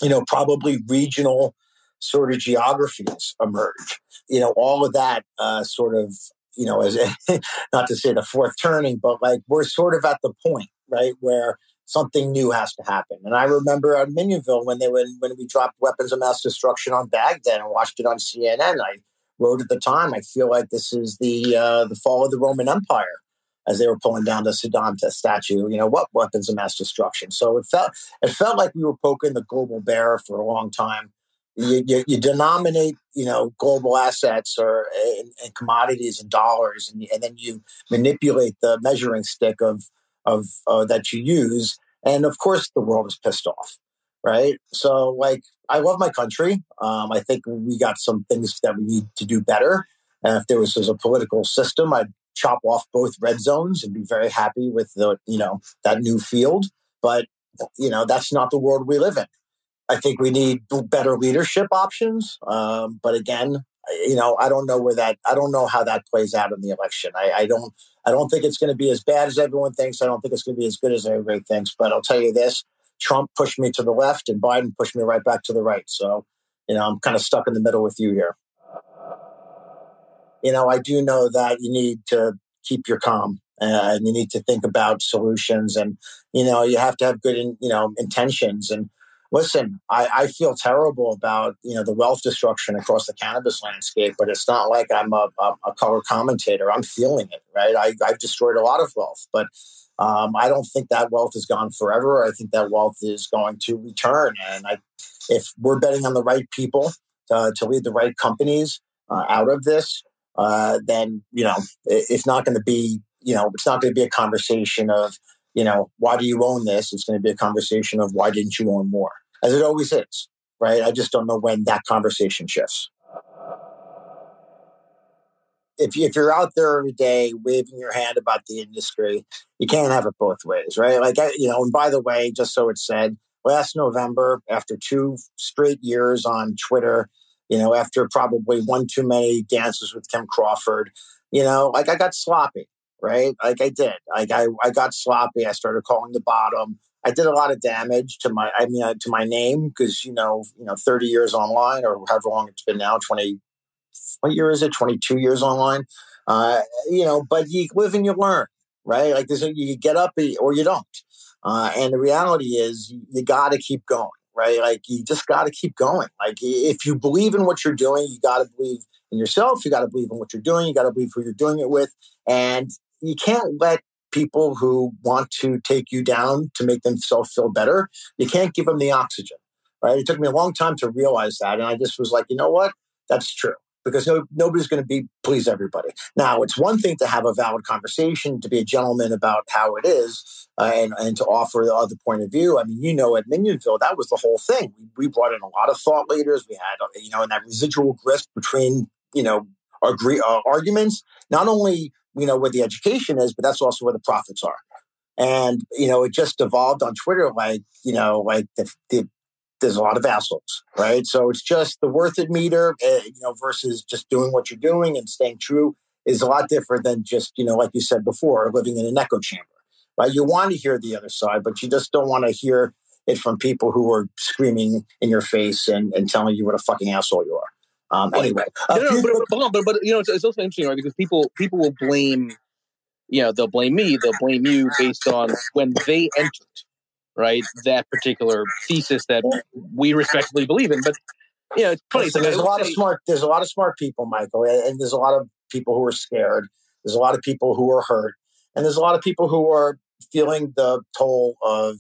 you know, probably regional sort of geographies emerge. You know, all of that uh, sort of, you know, as [LAUGHS] not to say the fourth turning, but like we're sort of at the point, right, where something new has to happen. And I remember at Minyanville when they when when we dropped weapons of mass destruction on Baghdad and watched it on CNN. I wrote at the time, I feel like this is the uh, the fall of the Roman Empire as they were pulling down the Saddam statue. You know, what weapons of mass destruction? So it felt it felt like we were poking the global bear for a long time. You, you, you denominate, you know, global assets or and, commodities and dollars, and, and, then you manipulate the measuring stick of of uh, that you use, and of course the world is pissed off right? So, like, I love my country. Um, I think we got some things that we need to do better. And if there was, was a political system, I'd chop off both red zones and be very happy with the, you know, that new field. But, you know, that's not the world we live in. I think we need better leadership options. Um, but again, you know, I don't know where that, I don't know how that plays out in the election. I, I don't, I don't think it's going to be as bad as everyone thinks. I don't think it's going to be as good as everybody thinks. But I'll tell you this: Trump pushed me to the left and Biden pushed me right back to the right. So, you know, I'm kind of stuck in the middle with you here. You know, I do know that you need to keep your calm uh, and you need to think about solutions and, you know, you have to have good, in, you know, intentions. And listen, I, I feel terrible about, you know, the wealth destruction across the cannabis landscape, but it's not like I'm a, a, a color commentator. I'm feeling it, right? I, I've destroyed a lot of wealth, but um, I don't think that wealth is gone forever. I think that wealth is going to return. And I, if we're betting on the right people to, to lead the right companies uh, out of this, uh, then you know it, it's not going to be you know it's not going to be a conversation of you know why do you own this. It's going to be a conversation of why didn't you own more, as it always is, right? I just don't know when that conversation shifts if, you, if you're out there every day waving your hand about the industry, you can't have it both ways, right? Like, you know, and by the way, just so it's said, last November, after two straight years on Twitter, you know, after probably one too many dances with Kim Crawford, you know, like I got sloppy, right? Like I did. Like I, I got sloppy. I started calling the bottom. I did a lot of damage to my, I mean, uh, to my name because you know, you know, thirty years online or however long it's been now, twenty what year is it? 22 years online. Uh, you know, but you live and you learn, right? Like this, you get up or you don't. Uh, and the reality is you got to keep going, right? Like you just got to keep going. Like if you believe in what you're doing, you got to believe in yourself. You got to believe in what you're doing. You got to believe who you're doing it with. And you can't let people who want to take you down to make themselves feel better, you can't give them the oxygen, right? It took me a long time to realize that. And I just was like, you know what? That's true because no, nobody's going to be please everybody. Now, it's one thing to have a valid conversation, to be a gentleman about how it is, uh, and and to offer the other point of view. I mean, you know, at Minyanville, that was the whole thing. We, we brought in a lot of thought leaders. We had, uh, you know, and that residual grist between, you know, agree uh, arguments. Not only you know where the education is, but that's also where the profits are. And you know, it just evolved on Twitter like you know, like the, the there's a lot of assholes, right? So it's just the worth it meter, uh, you know, versus just doing what you're doing and staying true is a lot different than just, you know, like you said before, living in an echo chamber, right? You want to hear the other side, but you just don't want to hear it from people who are screaming in your face and, and telling you what a fucking asshole you are. Um, anyway, uh, no, no, but, but, but, but, you know, it's, it's also interesting, right? Because people people will blame, you know, they'll blame me, they'll blame you based on when they entered right? That particular thesis that we respectfully believe in. But you know, it's funny. So there's a lot of smart. There's a lot of smart people, Michael, and there's a lot of people who are scared. There's a lot of people who are hurt, and there's a lot of people who are feeling the toll of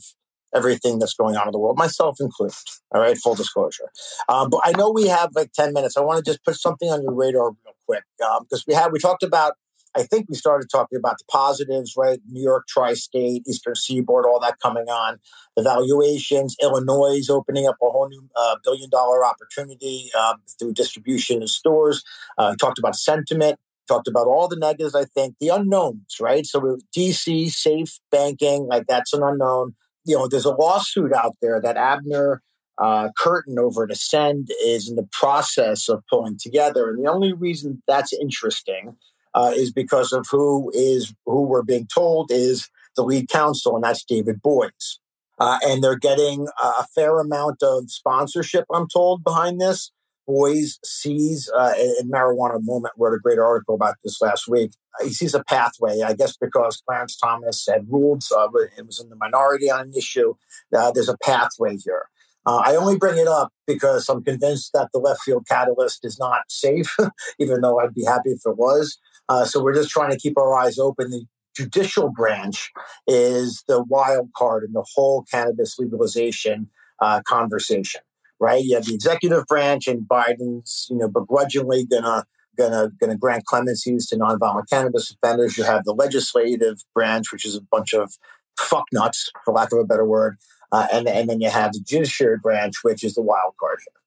everything that's going on in the world, myself included. All right, full disclosure. Um, but I know we have like ten minutes. I want to just put something on your radar real quick because um, we had we talked about I think we started talking about the positives, right? New York, tri state, Eastern Seaboard, all that coming on. The valuations, Illinois is opening up a whole new uh, billion dollar opportunity uh, through distribution in stores. Uh, talked about sentiment, talked about all the negatives, I think, the unknowns, right? So DC, safe banking, like that's an unknown. You know, there's a lawsuit out there that Abner uh, Kurtin over at Ascend is in the process of pulling together. And the only reason that's interesting uh, is because of who is who we're being told is the lead counsel, and that's David Boies. Uh, and they're getting a fair amount of sponsorship, I'm told, behind this. Boies sees, uh, Marijuana Moment wrote a great article about this last week. He sees a pathway, I guess, because Clarence Thomas had ruled, uh, it was in the minority on an issue. Uh, there's a pathway here. Uh, I only bring it up because I'm convinced that the left field catalyst is not safe, [LAUGHS] even though I'd be happy if it was. Uh, so we're just trying to keep our eyes open. The judicial branch is the wild card in the whole cannabis legalization uh, conversation, right? You have the executive branch, and Biden's, you know, begrudgingly gonna gonna gonna grant clemencies to nonviolent cannabis offenders. You have the legislative branch, which is a bunch of fucknuts, for lack of a better word, uh, and and then you have the judiciary branch, which is the wild card here.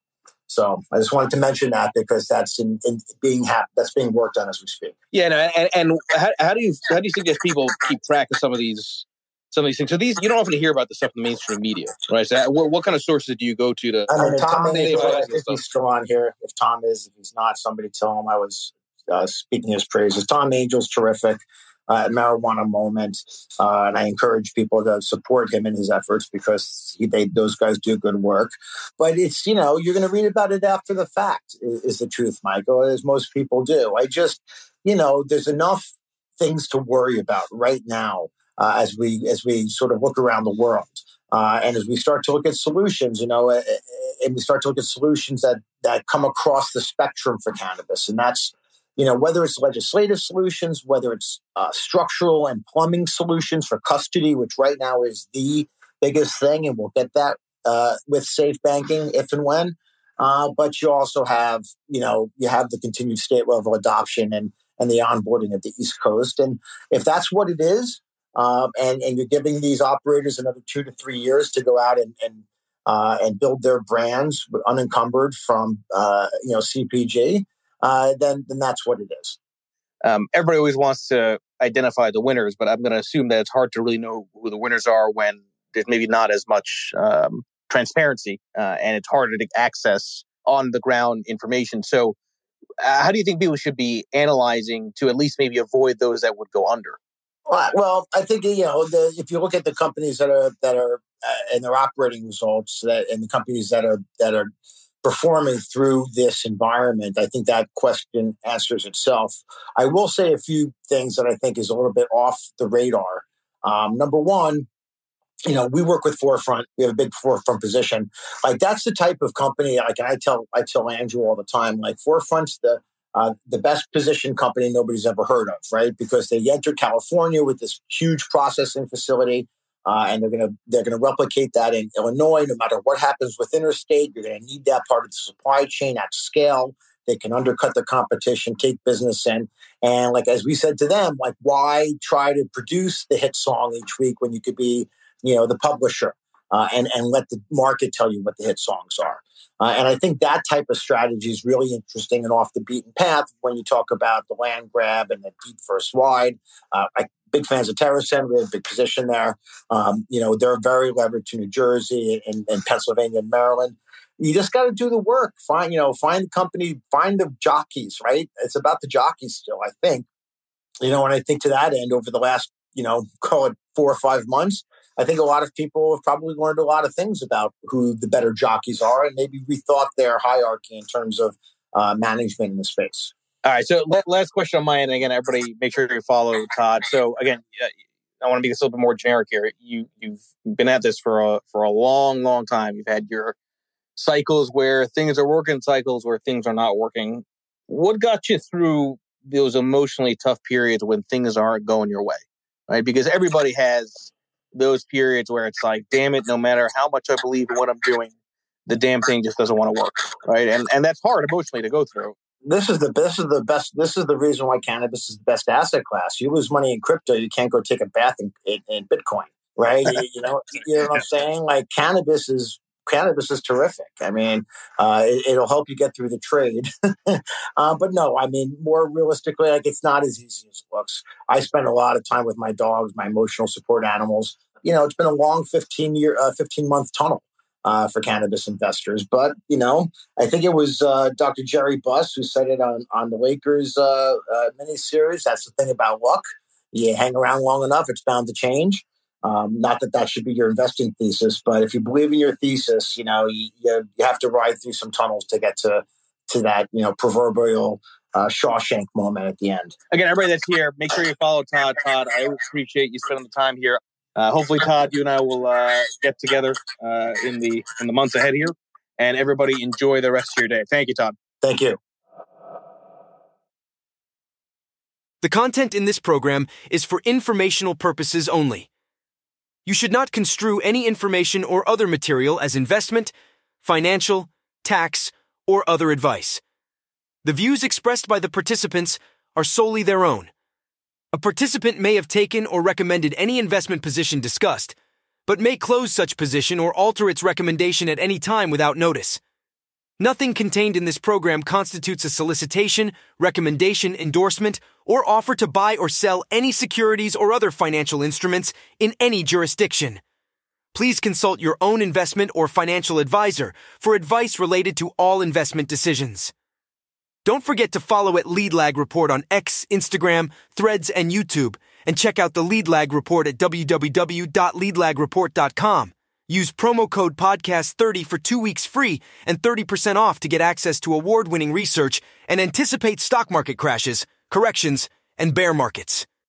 So I just wanted to mention that because that's in, in being hap- that's being worked on as we speak. Yeah, no, and, and how, how, do you how do you suggest people keep track of some of these some of these things? So these you don't often hear about the stuff in the mainstream media, right? So what, what kind of sources do you go to to? I mean, Tom Angell, if he's still on here, if Tom is, if he's not, somebody tell him I was uh, speaking his praises. Tom Angell's terrific uh, marijuana moment. Uh, and I encourage people to support him in his efforts because he, they, those guys do good work. But it's, you know, you're going to read about it after the fact, is, is the truth, Michael, as most people do. I just, you know, there's enough things to worry about right now uh, as we as we sort of look around the world. Uh, and as we start to look at solutions, you know, and we start to look at solutions that that come across the spectrum for cannabis, and that's you know, whether it's legislative solutions, whether it's uh, structural and plumbing solutions for custody, which right now is the biggest thing, and we'll get that uh, with safe banking if and when. Uh, but you also have, you know, you have the continued state level adoption and and the onboarding of the East Coast, and if that's what it is, um, and and you're giving these operators another two to three years to go out and and uh, and build their brands unencumbered from uh, you know CPG uh, then then that's what it is. Um, everybody always wants to identify the winners, but I'm going to assume that it's hard to really know who the winners are when there's maybe not as much um, transparency uh, and it's harder to access on the ground information. So, uh, how do you think people should be analyzing to at least maybe avoid those that would go under? Well, I think you know the, if you look at the companies that are that are uh, and their operating results, that and the companies that are that are performing through this environment? I think that question answers itself. I will say a few things that I think is a little bit off the radar. Um, number one, you know, we work with 4Front. We have a big 4Front position. Like that's the type of company. Like I tell, I tell Andrew all the time. Like 4Front's the uh, the best positioned company nobody's ever heard of, right? Because they entered California with this huge processing facility. Uh, and they're going to they're going to replicate that in Illinois. No matter what happens with interstate, you're going to need that part of the supply chain at scale. They can undercut the competition, take business in, and like as we said to them, like why try to produce the hit song each week when you could be, you know, the publisher uh, and and let the market tell you what the hit songs are. Uh, and I think that type of strategy is really interesting and off the beaten path when you talk about the land grab and the deep first wide. Uh, I big fans of TerrAscend. We have a big position there. Um, you know, they're very levered to New Jersey and, and Pennsylvania and Maryland. You just got to do the work. Find, you know, find the company, find the jockeys, right? It's about the jockeys still, I think. You know, and I think to that end, over the last, you know, call it four or five months, I think a lot of people have probably learned a lot of things about who the better jockeys are and maybe rethought their hierarchy in terms of uh, management in the space. All right. So last question on my end. Again, everybody, make sure you follow Todd. So again, I want to be a little bit more generic here. You you've been at this for a for a long, long time. You've had your cycles where things are working, cycles where things are not working. What got you through those emotionally tough periods when things aren't going your way? Right? Because everybody has those periods where it's like, damn it, no matter how much I believe in what I'm doing, the damn thing just doesn't want to work. Right. And and that's hard emotionally to go through this is the this is the best this is the reason why cannabis is the best asset class. You lose money in crypto, you can't go take a bath in, in, in Bitcoin, right? you, you, know, you know what I'm [LAUGHS] saying? Like cannabis is cannabis is terrific. I mean, uh, it, will help you get through the trade. [LAUGHS] uh, but no, I mean, more realistically, like it's not as easy as it looks. I spend a lot of time with my dogs, my emotional support animals. You know, it's been a long 15 year, uh, 15 month tunnel uh, for cannabis investors. But you know, I think it was uh, Dr. Jerry Buss who said it on on the Lakers uh, uh, miniseries. That's the thing about luck. You hang around long enough, it's bound to change. Um, not that that should be your investing thesis, but if you believe in your thesis, you know you, you, have to ride through some tunnels to get to to that you know proverbial uh, Shawshank moment at the end. Again, everybody that's here, make sure you follow Todd. Todd, I appreciate you spending the time here. Uh, hopefully, Todd, you and I will uh, get together uh, in the in the months ahead here, and everybody enjoy the rest of your day. Thank you, Todd. Thank you. The content in this program is for informational purposes only. You should not construe any information or other material as investment, financial, tax, or other advice. The views expressed by the participants are solely their own a participant may have taken or recommended any investment position discussed, but may close such position or alter its recommendation at any time without notice. Nothing contained in this program constitutes a solicitation, recommendation, endorsement, or offer to buy or sell any securities or other financial instruments in any jurisdiction. Please consult your own investment or financial advisor for advice related to all investment decisions. Don't forget to follow at Lead Lag Report on X, Instagram, Threads, and YouTube, and check out the Lead Lag Report at www.leadlagreport.com. Use promo code podcast30 for two weeks free and 30% off to get access to award winning research and anticipate stock market crashes, corrections, and bear markets.